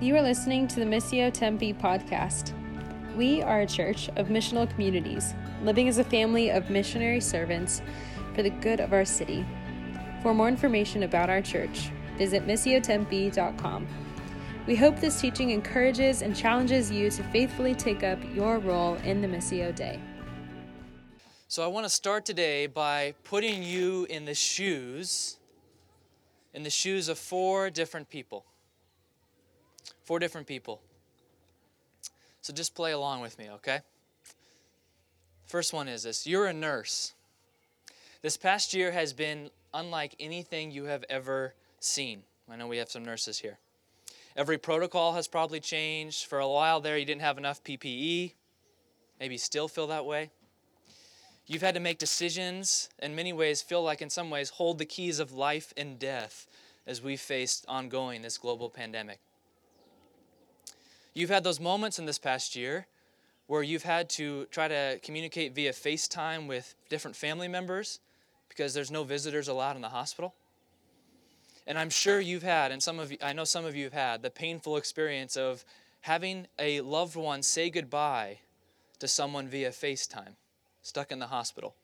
You are listening to the Missio Tempe podcast. We are a church of missional communities, living as a family of missionary servants for the good of our city. For more information about our church, visit missiotempe.com. We hope this teaching encourages and challenges you to faithfully take up your role in the Missio Dei. So I want to start today by putting you in the shoes in the shoes of four different people. Four different people. So just play along with me, okay? First one is this you're a nurse. This past year has been unlike anything you have ever seen. I know we have some nurses here. Every protocol has probably changed. For a while there, you didn't have enough PPE. Maybe still feel that way. You've had to make decisions, in many ways, feel like in some ways, hold the keys of life and death as we faced ongoing this global pandemic. You've had those moments in this past year where you've had to try to communicate via FaceTime with different family members because there's no visitors allowed in the hospital. And I'm sure you've had, and some of you, I know some of you have had, the painful experience of having a loved one say goodbye to someone via FaceTime, stuck in the hospital,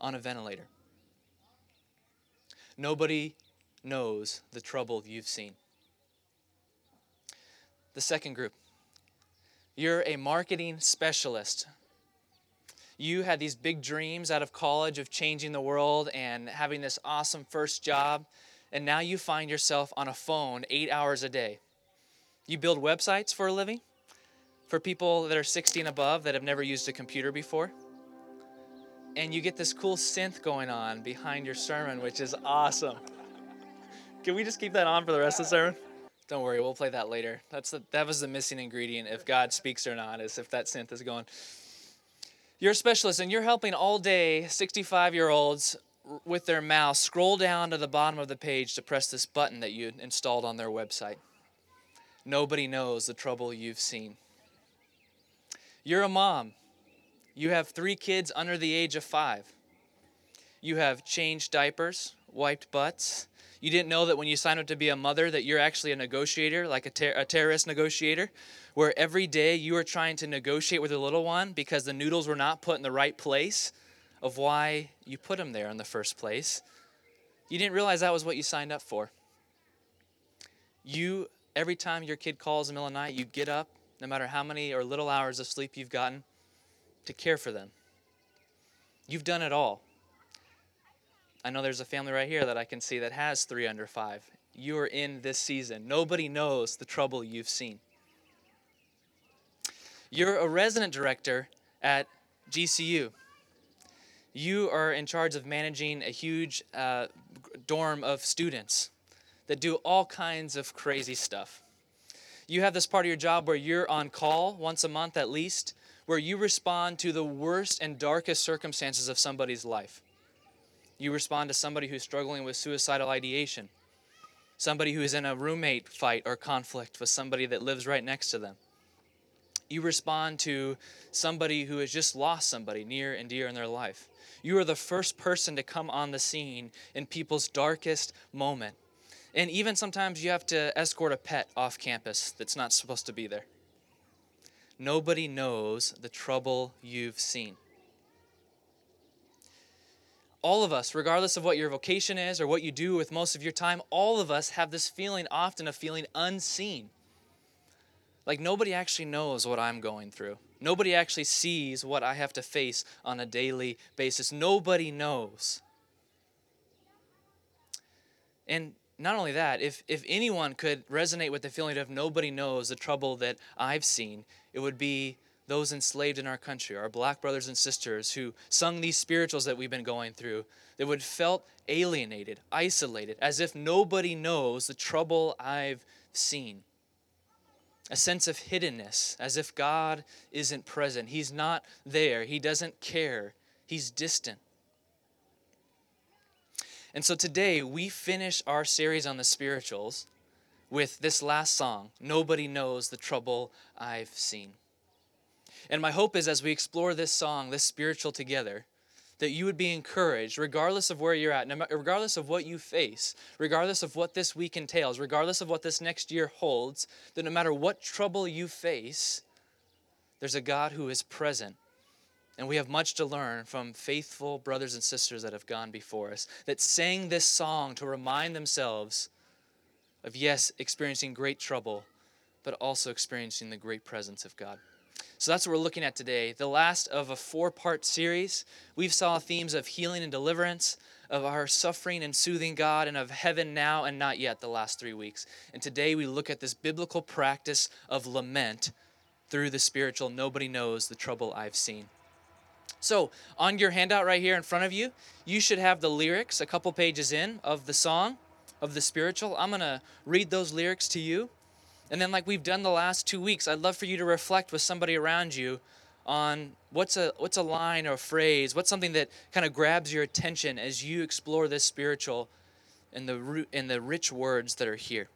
on a ventilator. Nobody knows the trouble you've seen. The second group you're a marketing specialist. You had these big dreams out of college of changing the world and having this awesome first job, and now you find yourself on a phone eight hours a day. You build websites for a living for people that are 60 and above that have never used a computer before. And you get this cool synth going on behind your sermon, which is awesome. Can we just keep that on for the rest of the sermon? Don't worry, we'll play that later. That's the, that was the missing ingredient if God speaks or not, is if that synth is going. You're a specialist and you're helping all day 65 year olds with their mouse scroll down to the bottom of the page to press this button that you installed on their website. Nobody knows the trouble you've seen. You're a mom. You have three kids under the age of five. You have changed diapers, wiped butts, you didn't know that when you sign up to be a mother that you're actually a negotiator, like a, ter- a terrorist negotiator, where every day you are trying to negotiate with a little one because the noodles were not put in the right place of why you put them there in the first place. You didn't realize that was what you signed up for. You, every time your kid calls in the middle of the night, you get up, no matter how many or little hours of sleep you've gotten, to care for them. You've done it all. I know there's a family right here that I can see that has three under five. You are in this season. Nobody knows the trouble you've seen. You're a resident director at GCU. You are in charge of managing a huge uh, dorm of students that do all kinds of crazy stuff. You have this part of your job where you're on call once a month at least, where you respond to the worst and darkest circumstances of somebody's life. You respond to somebody who's struggling with suicidal ideation, somebody who is in a roommate fight or conflict with somebody that lives right next to them. You respond to somebody who has just lost somebody near and dear in their life. You are the first person to come on the scene in people's darkest moment. And even sometimes you have to escort a pet off campus that's not supposed to be there. Nobody knows the trouble you've seen all of us, regardless of what your vocation is or what you do with most of your time, all of us have this feeling often of feeling unseen. Like nobody actually knows what I'm going through. Nobody actually sees what I have to face on a daily basis. Nobody knows. And not only that, if, if anyone could resonate with the feeling of nobody knows the trouble that I've seen, it would be those enslaved in our country, our black brothers and sisters who sung these spirituals that we've been going through, that would felt alienated, isolated, as if nobody knows the trouble I've seen. A sense of hiddenness, as if God isn't present. He's not there. He doesn't care. He's distant. And so today we finish our series on the spirituals with this last song Nobody Knows the Trouble I've Seen. And my hope is as we explore this song, this spiritual together, that you would be encouraged, regardless of where you're at, regardless of what you face, regardless of what this week entails, regardless of what this next year holds, that no matter what trouble you face, there's a God who is present. And we have much to learn from faithful brothers and sisters that have gone before us, that sang this song to remind themselves of, yes, experiencing great trouble, but also experiencing the great presence of God. So that's what we're looking at today. The last of a four part series. We've saw themes of healing and deliverance, of our suffering and soothing God, and of heaven now and not yet the last three weeks. And today we look at this biblical practice of lament through the spiritual. Nobody knows the trouble I've seen. So, on your handout right here in front of you, you should have the lyrics a couple pages in of the song, of the spiritual. I'm going to read those lyrics to you. And then, like we've done the last two weeks, I'd love for you to reflect with somebody around you on what's a what's a line or a phrase, what's something that kind of grabs your attention as you explore this spiritual and the and the rich words that are here.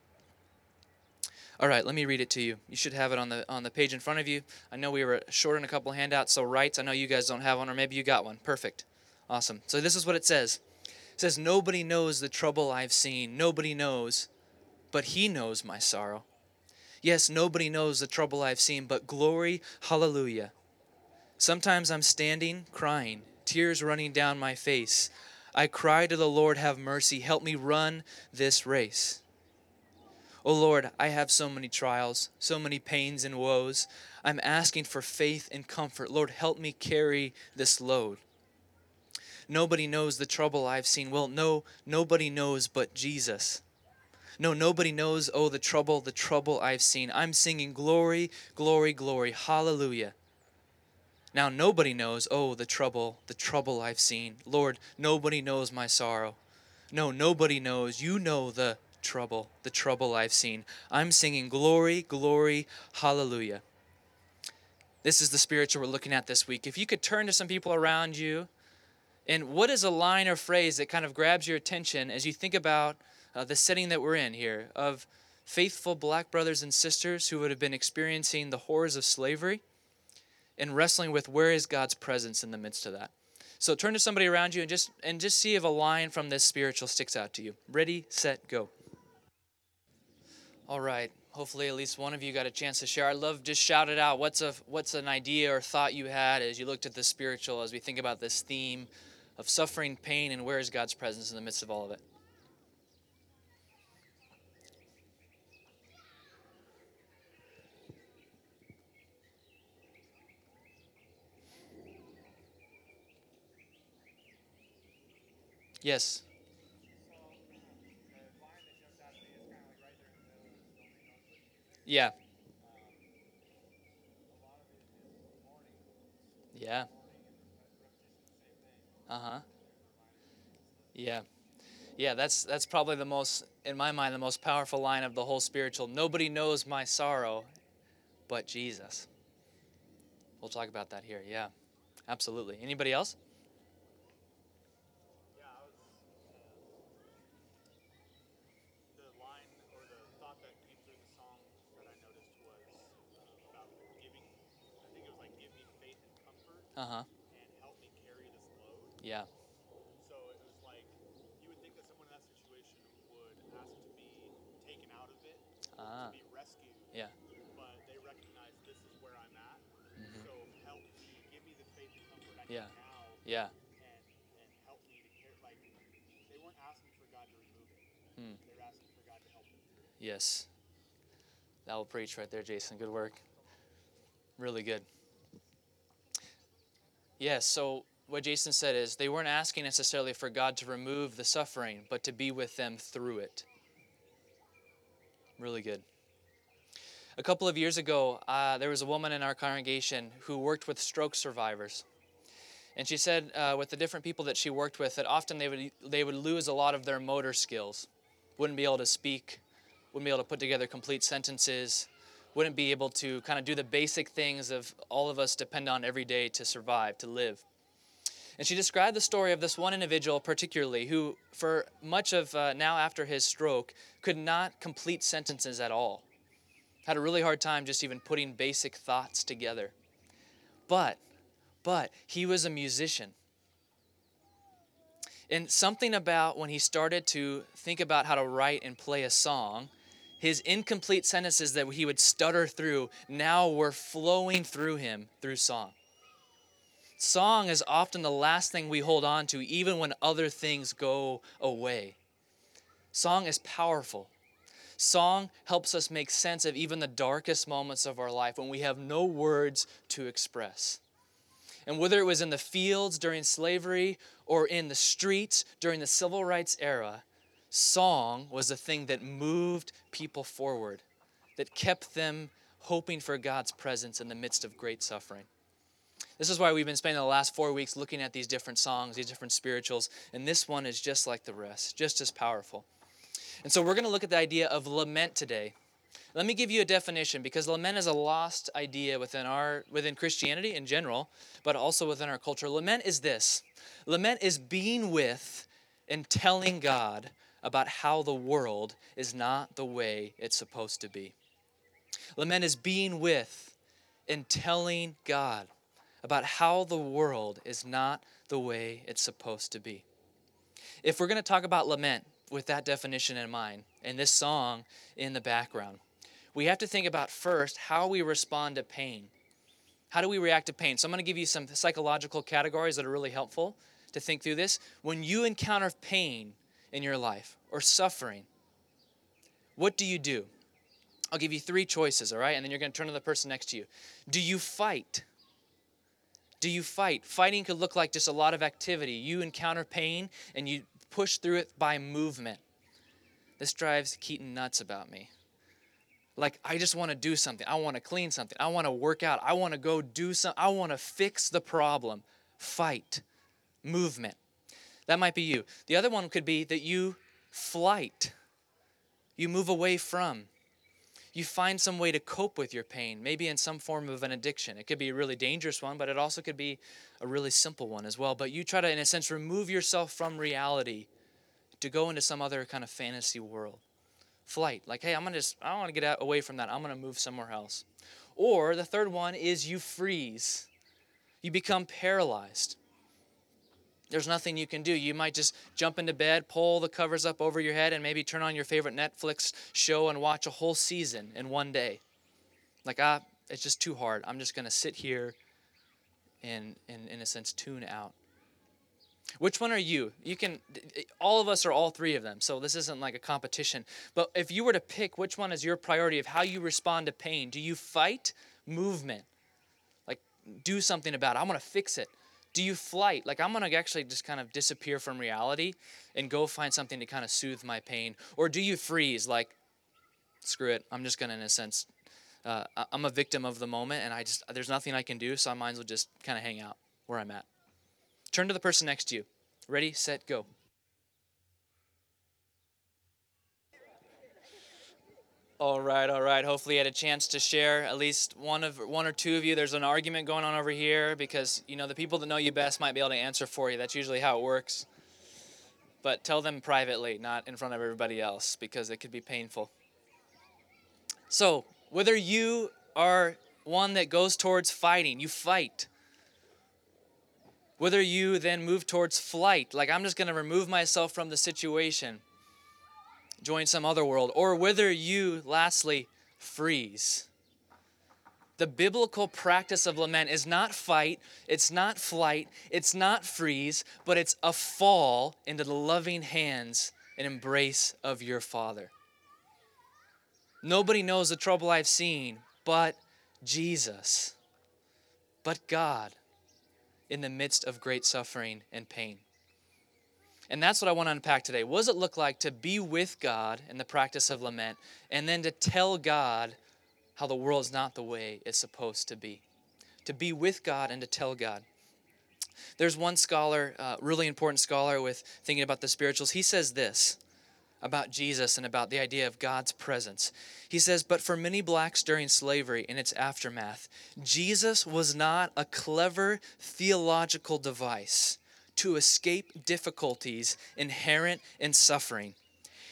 All right, let me read it to you. You should have it on the on the page in front of you. I know we were short on a couple handouts, so rights. I know you guys don't have one, or maybe you got one. Perfect, awesome. So this is what it says. It says, "Nobody knows the trouble I've seen. Nobody knows, but He knows my sorrow." Yes, nobody knows the trouble I've seen, but glory, hallelujah. Sometimes I'm standing, crying, tears running down my face. I cry to the Lord, have mercy, help me run this race. Oh Lord, I have so many trials, so many pains and woes. I'm asking for faith and comfort. Lord, help me carry this load. Nobody knows the trouble I've seen. Well, no, nobody knows but Jesus. No, nobody knows, oh, the trouble, the trouble I've seen. I'm singing glory, glory, glory, hallelujah. Now, nobody knows, oh, the trouble, the trouble I've seen. Lord, nobody knows my sorrow. No, nobody knows. You know the trouble, the trouble I've seen. I'm singing glory, glory, hallelujah. This is the spiritual we're looking at this week. If you could turn to some people around you, and what is a line or phrase that kind of grabs your attention as you think about uh, the setting that we're in here of faithful black brothers and sisters who would have been experiencing the horrors of slavery and wrestling with where is God's presence in the midst of that. So turn to somebody around you and just and just see if a line from this spiritual sticks out to you. Ready, set, go. All right. Hopefully at least one of you got a chance to share. I love just shout it out. What's a what's an idea or thought you had as you looked at the spiritual as we think about this theme of suffering, pain, and where is God's presence in the midst of all of it? Yes. Yeah. Yeah. Uh huh. Yeah. Yeah, that's that's probably the most in my mind the most powerful line of the whole spiritual. Nobody knows my sorrow but Jesus. We'll talk about that here. Yeah. Absolutely. Anybody else? Uh huh. And help me carry this load. Yeah. So it was like you would think that someone in that situation would ask to be taken out of it, ah. to be rescued. Yeah. But they recognize this is where I'm at. Mm-hmm. So help me, give me the faith and comfort I yeah. now. Yeah. And and help me to carry. Like they weren't asking for God to remove it. Hmm. They were asking for God to help them through it. Yes. That will preach right there, Jason. Good work. Really good. Yes, so what Jason said is they weren't asking necessarily for God to remove the suffering, but to be with them through it. Really good. A couple of years ago, uh, there was a woman in our congregation who worked with stroke survivors. And she said, uh, with the different people that she worked with, that often they would, they would lose a lot of their motor skills. Wouldn't be able to speak, wouldn't be able to put together complete sentences, wouldn't be able to kind of do the basic things of all of us depend on every day to survive, to live. And she described the story of this one individual, particularly, who, for much of uh, now after his stroke, could not complete sentences at all. Had a really hard time just even putting basic thoughts together. But, but, he was a musician. And something about when he started to think about how to write and play a song, his incomplete sentences that he would stutter through now were flowing through him through song. Song is often the last thing we hold on to, even when other things go away. Song is powerful. Song helps us make sense of even the darkest moments of our life when we have no words to express. And whether it was in the fields during slavery or in the streets during the civil rights era, song was the thing that moved people forward, that kept them hoping for God's presence in the midst of great suffering. This is why we've been spending the last four weeks looking at these different songs, these different spirituals, and this one is just like the rest, just as powerful. And so we're going to look at the idea of lament today. Let me give you a definition because lament is a lost idea within our within Christianity in general, but also within our culture. Lament is this. Lament is being with and telling God about how the world is not the way it's supposed to be. Lament is being with and telling God about how the world is not the way it's supposed to be. If we're going to talk about lament with that definition in mind and this song in the background, we have to think about first how we respond to pain. How do we react to pain? So, I'm going to give you some psychological categories that are really helpful to think through this. When you encounter pain in your life or suffering, what do you do? I'll give you three choices, all right? And then you're going to turn to the person next to you. Do you fight? Do you fight? Fighting could look like just a lot of activity. You encounter pain and you push through it by movement. This drives Keaton nuts about me. Like, I just want to do something. I want to clean something. I want to work out. I want to go do something. I want to fix the problem. Fight. Movement. That might be you. The other one could be that you flight. You move away from. You find some way to cope with your pain, maybe in some form of an addiction. It could be a really dangerous one, but it also could be a really simple one as well. But you try to, in a sense, remove yourself from reality to go into some other kind of fantasy world flight. Like, hey, I'm gonna just, I don't wanna get out, away from that. I'm gonna move somewhere else. Or the third one is you freeze. You become paralyzed. There's nothing you can do. You might just jump into bed, pull the covers up over your head, and maybe turn on your favorite Netflix show and watch a whole season in one day. Like, ah, it's just too hard. I'm just going to sit here and, and, in a sense, tune out. Which one are you? You can, all of us are all three of them, so this isn't like a competition. But if you were to pick which one is your priority of how you respond to pain, do you fight movement? Like, do something about it. I'm going to fix it. Do you flight? Like, I'm going to actually just kind of disappear from reality and go find something to kind of soothe my pain? Or do you freeze? Like, screw it. I'm just going to, in a sense, uh, I'm a victim of the moment and I just, there's nothing I can do, so I might as well just kind of hang out where I'm at. Turn to the person next to you. Ready, set, go. All right, all right. Hopefully, you had a chance to share at least one of one or two of you. There's an argument going on over here because you know the people that know you best might be able to answer for you. That's usually how it works. But tell them privately, not in front of everybody else, because it could be painful. So, whether you are one that goes towards fighting, you fight whether you then move towards flight, like I'm just going to remove myself from the situation, join some other world, or whether you, lastly, freeze. The biblical practice of lament is not fight, it's not flight, it's not freeze, but it's a fall into the loving hands and embrace of your Father. Nobody knows the trouble I've seen but Jesus, but God in the midst of great suffering and pain. And that's what I want to unpack today. What does it look like to be with God in the practice of lament and then to tell God how the world is not the way it's supposed to be? To be with God and to tell God. There's one scholar, uh, really important scholar with thinking about the spirituals. He says this about Jesus and about the idea of God's presence. He says, But for many blacks during slavery and its aftermath, Jesus was not a clever theological device to escape difficulties inherent in suffering.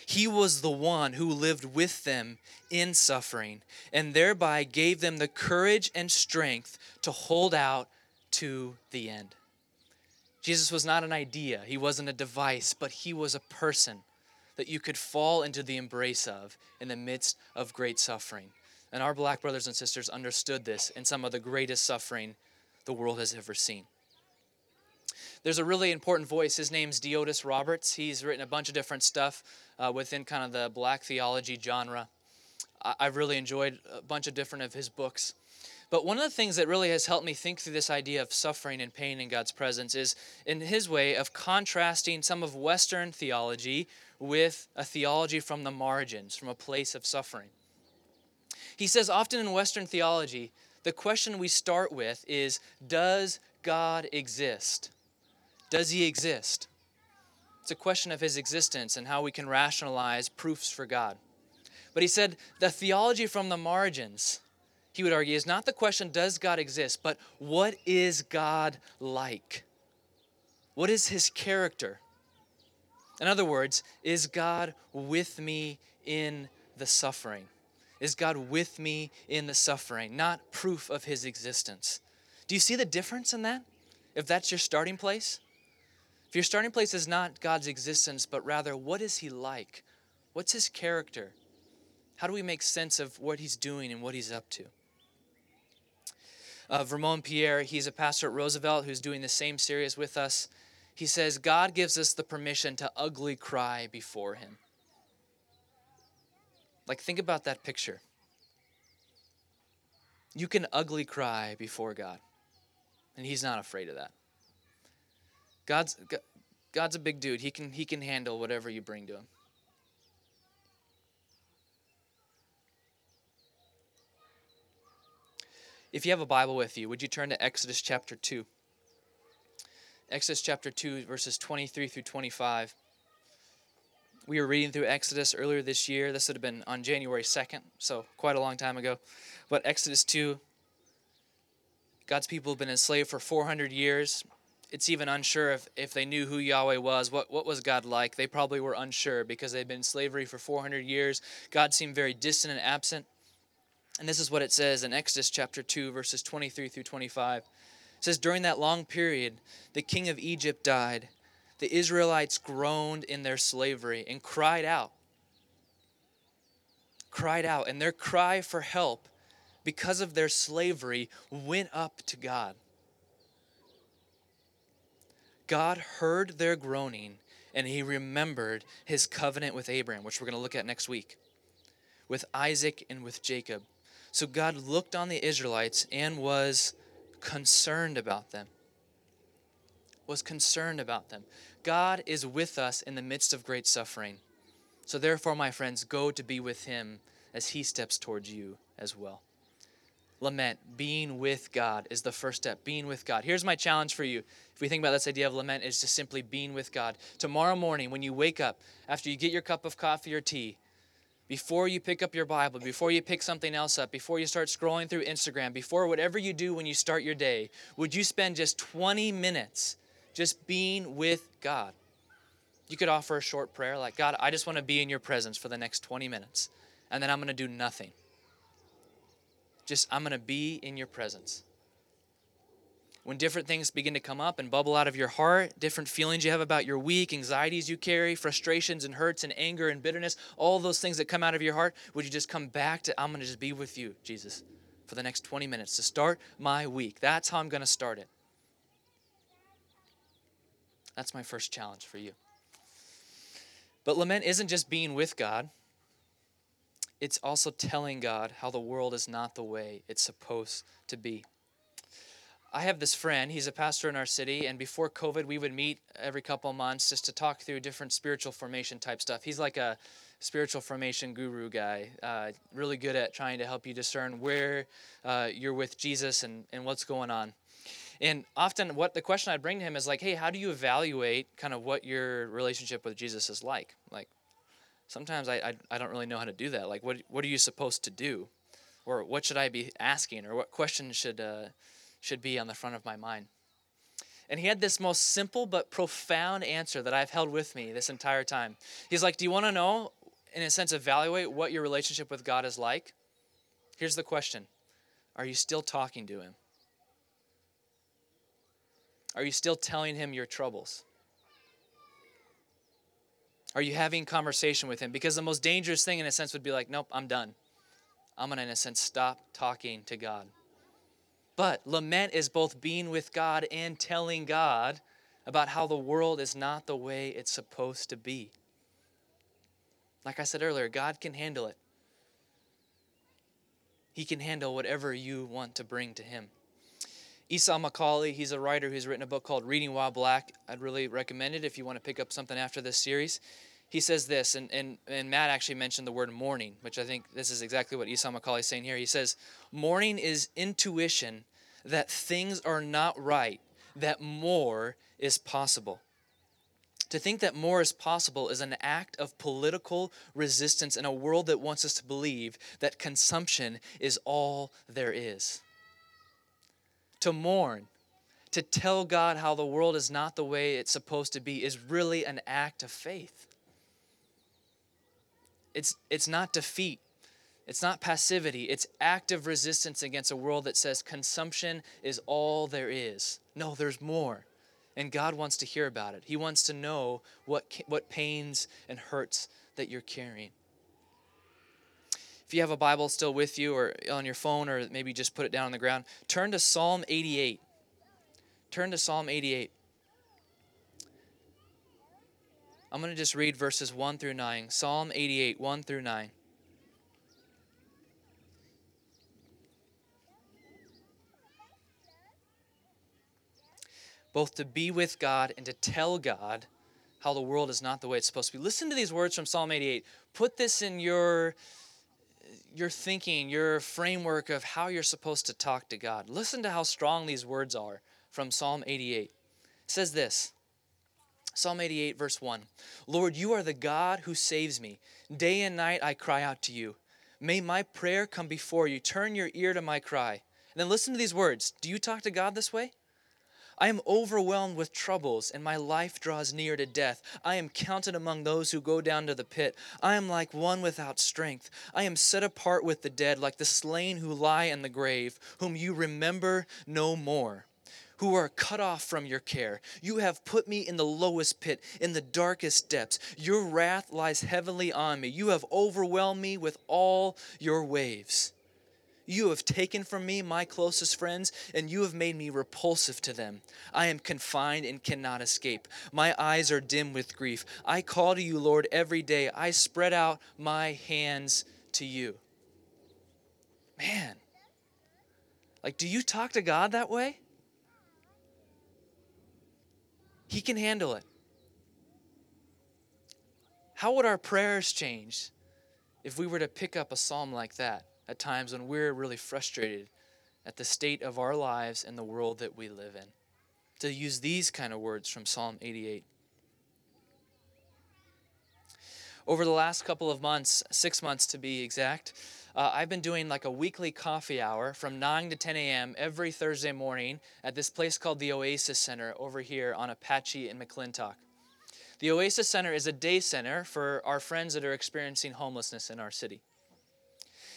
He was the one who lived with them in suffering and thereby gave them the courage and strength to hold out to the end. Jesus was not an idea, he wasn't a device, but he was a person that you could fall into the embrace of in the midst of great suffering. And our black brothers and sisters understood this in some of the greatest suffering the world has ever seen. There's a really important voice. His name's Deotis Roberts. He's written a bunch of different stuff uh, within kind of the black theology genre. I- I've really enjoyed a bunch of different of his books. But one of the things that really has helped me think through this idea of suffering and pain in God's presence is in his way of contrasting some of Western theology with a theology from the margins, from a place of suffering. He says often in Western theology, the question we start with is Does God exist? Does he exist? It's a question of his existence and how we can rationalize proofs for God. But he said the theology from the margins, he would argue, is not the question, does God exist, but what is God like? What is his character? In other words, is God with me in the suffering? Is God with me in the suffering? Not proof of his existence. Do you see the difference in that? If that's your starting place? If your starting place is not God's existence, but rather, what is he like? What's his character? How do we make sense of what he's doing and what he's up to? Uh, Vermon Pierre, he's a pastor at Roosevelt who's doing the same series with us. He says, God gives us the permission to ugly cry before him. Like, think about that picture. You can ugly cry before God, and he's not afraid of that. God's, God's a big dude. He can, he can handle whatever you bring to him. If you have a Bible with you, would you turn to Exodus chapter 2? Exodus chapter 2, verses 23 through 25. We were reading through Exodus earlier this year. This would have been on January 2nd, so quite a long time ago. But Exodus 2, God's people have been enslaved for 400 years. It's even unsure if, if they knew who Yahweh was. What, what was God like? They probably were unsure because they'd been in slavery for 400 years. God seemed very distant and absent. And this is what it says in Exodus chapter 2, verses 23 through 25. It says, During that long period, the king of Egypt died. The Israelites groaned in their slavery and cried out. Cried out. And their cry for help because of their slavery went up to God. God heard their groaning and he remembered his covenant with Abraham, which we're going to look at next week, with Isaac and with Jacob. So God looked on the Israelites and was concerned about them. Was concerned about them. God is with us in the midst of great suffering. So therefore, my friends, go to be with him as he steps towards you as well. Lament, being with God is the first step. Being with God. Here's my challenge for you. If we think about this idea of lament, is just simply being with God. Tomorrow morning, when you wake up, after you get your cup of coffee or tea, before you pick up your Bible, before you pick something else up, before you start scrolling through Instagram, before whatever you do when you start your day, would you spend just 20 minutes just being with God? You could offer a short prayer like, God, I just want to be in your presence for the next 20 minutes, and then I'm going to do nothing. Just, I'm going to be in your presence when different things begin to come up and bubble out of your heart, different feelings you have about your week, anxieties you carry, frustrations and hurts and anger and bitterness, all those things that come out of your heart, would you just come back to, I'm going to just be with you, Jesus, for the next 20 minutes to start my week? That's how I'm going to start it. That's my first challenge for you. But lament isn't just being with God, it's also telling God how the world is not the way it's supposed to be. I have this friend, he's a pastor in our city, and before COVID, we would meet every couple months just to talk through different spiritual formation type stuff. He's like a spiritual formation guru guy, uh, really good at trying to help you discern where uh, you're with Jesus and, and what's going on. And often, what the question I'd bring to him is like, hey, how do you evaluate kind of what your relationship with Jesus is like? Like, sometimes I, I, I don't really know how to do that. Like, what, what are you supposed to do? Or what should I be asking? Or what questions should. Uh, should be on the front of my mind. And he had this most simple but profound answer that I've held with me this entire time. He's like, Do you want to know, in a sense, evaluate what your relationship with God is like? Here's the question Are you still talking to him? Are you still telling him your troubles? Are you having conversation with him? Because the most dangerous thing, in a sense, would be like, nope, I'm done. I'm going to, in a sense, stop talking to God. But lament is both being with God and telling God about how the world is not the way it's supposed to be. Like I said earlier, God can handle it. He can handle whatever you want to bring to Him. Esau McCaulley, he's a writer who's written a book called Reading While Black. I'd really recommend it if you want to pick up something after this series. He says this, and, and, and Matt actually mentioned the word mourning, which I think this is exactly what Esau McCaulley is saying here. He says, Mourning is intuition that things are not right, that more is possible. To think that more is possible is an act of political resistance in a world that wants us to believe that consumption is all there is to mourn, to tell God how the world is not the way it's supposed to be, is really an act of faith. It's, it's not defeat. It's not passivity. It's active resistance against a world that says consumption is all there is. No, there's more. And God wants to hear about it. He wants to know what, what pains and hurts that you're carrying. If you have a Bible still with you or on your phone or maybe just put it down on the ground, turn to Psalm 88. Turn to Psalm 88. I'm going to just read verses 1 through 9. Psalm 88, 1 through 9. Both to be with God and to tell God how the world is not the way it's supposed to be. Listen to these words from Psalm 88. Put this in your your thinking, your framework of how you're supposed to talk to God. Listen to how strong these words are from Psalm 88. It says this Psalm 88, verse 1 Lord, you are the God who saves me. Day and night I cry out to you. May my prayer come before you. Turn your ear to my cry. And then listen to these words. Do you talk to God this way? I am overwhelmed with troubles, and my life draws near to death. I am counted among those who go down to the pit. I am like one without strength. I am set apart with the dead, like the slain who lie in the grave, whom you remember no more who are cut off from your care. You have put me in the lowest pit, in the darkest depths. Your wrath lies heavily on me. You have overwhelmed me with all your waves. You have taken from me my closest friends, and you have made me repulsive to them. I am confined and cannot escape. My eyes are dim with grief. I call to you, Lord, every day. I spread out my hands to you. Man, like, do you talk to God that way? He can handle it. How would our prayers change if we were to pick up a psalm like that? At times when we're really frustrated at the state of our lives and the world that we live in. To use these kind of words from Psalm 88. Over the last couple of months, six months to be exact, uh, I've been doing like a weekly coffee hour from 9 to 10 a.m. every Thursday morning at this place called the Oasis Center over here on Apache and McClintock. The Oasis Center is a day center for our friends that are experiencing homelessness in our city.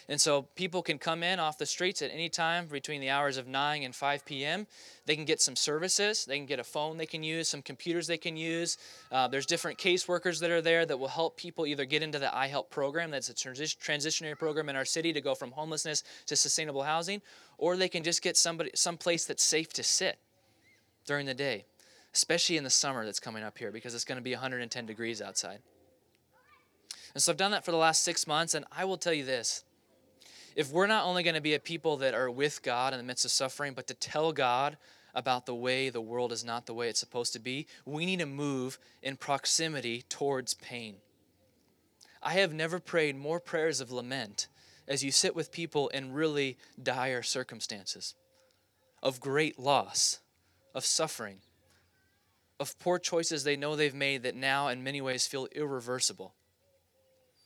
And so people can come in off the streets at any time between the hours of 9 and 5 p.m. They can get some services. They can get a phone they can use, some computers they can use. Uh, there's different caseworkers that are there that will help people either get into the iHelp program, that's a transi- transitionary program in our city to go from homelessness to sustainable housing, or they can just get somebody some place that's safe to sit during the day, especially in the summer that's coming up here because it's going to be 110 degrees outside. And so I've done that for the last six months, and I will tell you this if we're not only going to be a people that are with God in the midst of suffering, but to tell God about the way the world is not the way it's supposed to be, we need to move in proximity towards pain. I have never prayed more prayers of lament as you sit with people in really dire circumstances, of great loss, of suffering, of poor choices they know they've made that now in many ways feel irreversible,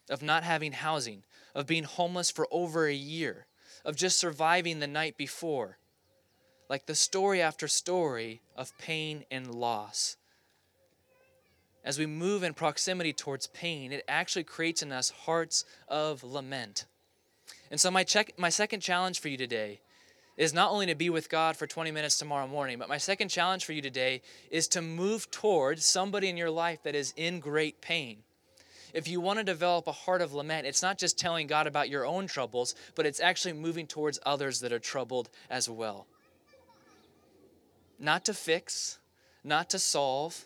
of not having housing, of being homeless for over a year, of just surviving the night before. Like the story after story of pain and loss. As we move in proximity towards pain, it actually creates in us hearts of lament. And so, my, check, my second challenge for you today is not only to be with God for 20 minutes tomorrow morning, but my second challenge for you today is to move towards somebody in your life that is in great pain. If you want to develop a heart of lament, it's not just telling God about your own troubles, but it's actually moving towards others that are troubled as well. Not to fix, not to solve,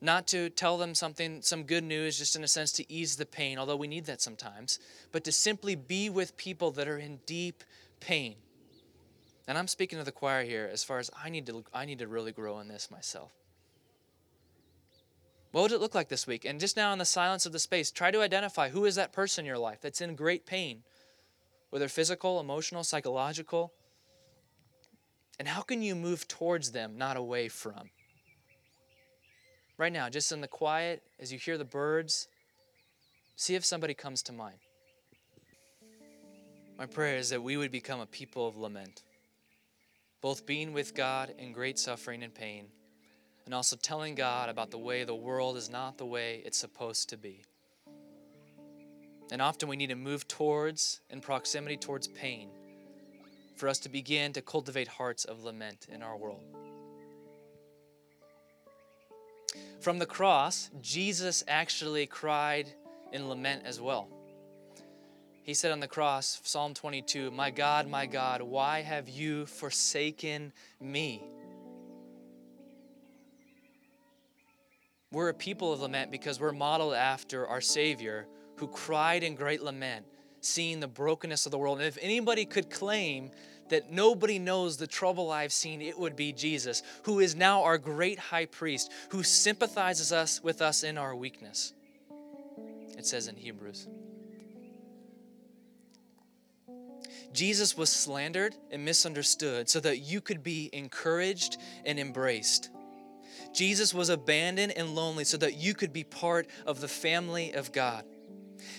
not to tell them something, some good news, just in a sense to ease the pain, although we need that sometimes, but to simply be with people that are in deep pain. And I'm speaking to the choir here as far as I need to, I need to really grow in this myself. What would it look like this week? And just now in the silence of the space, try to identify who is that person in your life that's in great pain, whether physical, emotional, psychological. And how can you move towards them, not away from? Right now, just in the quiet, as you hear the birds, see if somebody comes to mind. My prayer is that we would become a people of lament, both being with God in great suffering and pain, and also telling God about the way the world is not the way it's supposed to be. And often we need to move towards, in proximity towards pain, for us to begin to cultivate hearts of lament in our world. From the cross, Jesus actually cried in lament as well. He said on the cross, Psalm 22, My God, my God, why have you forsaken me? We're a people of lament because we're modeled after our Savior who cried in great lament, seeing the brokenness of the world. And if anybody could claim that nobody knows the trouble I've seen, it would be Jesus, who is now our great high priest, who sympathizes us with us in our weakness. It says in Hebrews. Jesus was slandered and misunderstood so that you could be encouraged and embraced. Jesus was abandoned and lonely so that you could be part of the family of God.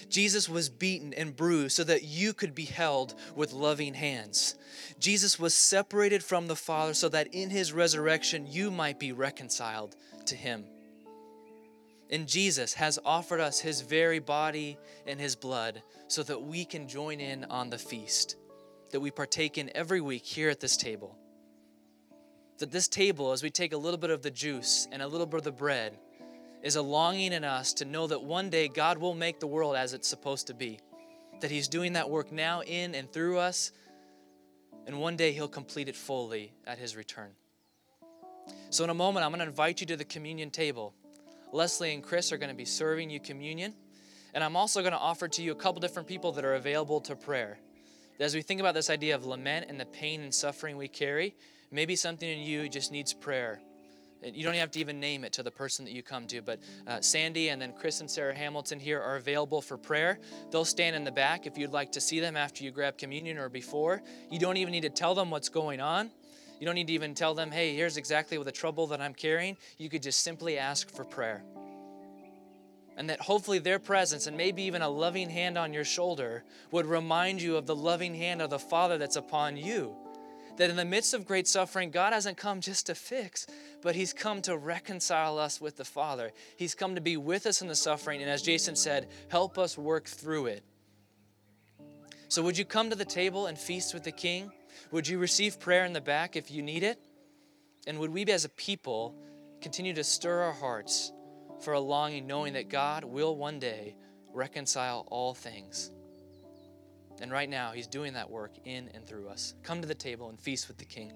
Jesus was beaten and bruised so that you could be held with loving hands. Jesus was separated from the Father so that in his resurrection you might be reconciled to him. And Jesus has offered us his very body and his blood so that we can join in on the feast that we partake in every week here at this table. That this table, as we take a little bit of the juice and a little bit of the bread, is a longing in us to know that one day God will make the world as it's supposed to be. That He's doing that work now in and through us, and one day He'll complete it fully at His return. So, in a moment, I'm going to invite you to the communion table. Leslie and Chris are going to be serving you communion, and I'm also going to offer to you a couple different people that are available to prayer. As we think about this idea of lament and the pain and suffering we carry, maybe something in you just needs prayer you don't have to even name it to the person that you come to, but uh, Sandy and then Chris and Sarah Hamilton here are available for prayer. They'll stand in the back if you'd like to see them after you grab communion or before. You don't even need to tell them what's going on. You don't need to even tell them, hey, here's exactly what the trouble that I'm carrying. You could just simply ask for prayer. And that hopefully their presence and maybe even a loving hand on your shoulder would remind you of the loving hand of the Father that's upon you that in the midst of great suffering, God hasn't come just to fix, but He's come to reconcile us with the Father. He's come to be with us in the suffering, and as Jason said, help us work through it. So, would you come to the table and feast with the King? Would you receive prayer in the back if you need it? And would we, as a people, continue to stir our hearts for a longing, knowing that God will one day reconcile all things? And right now, He's doing that work in and through us. Come to the table and feast with the King.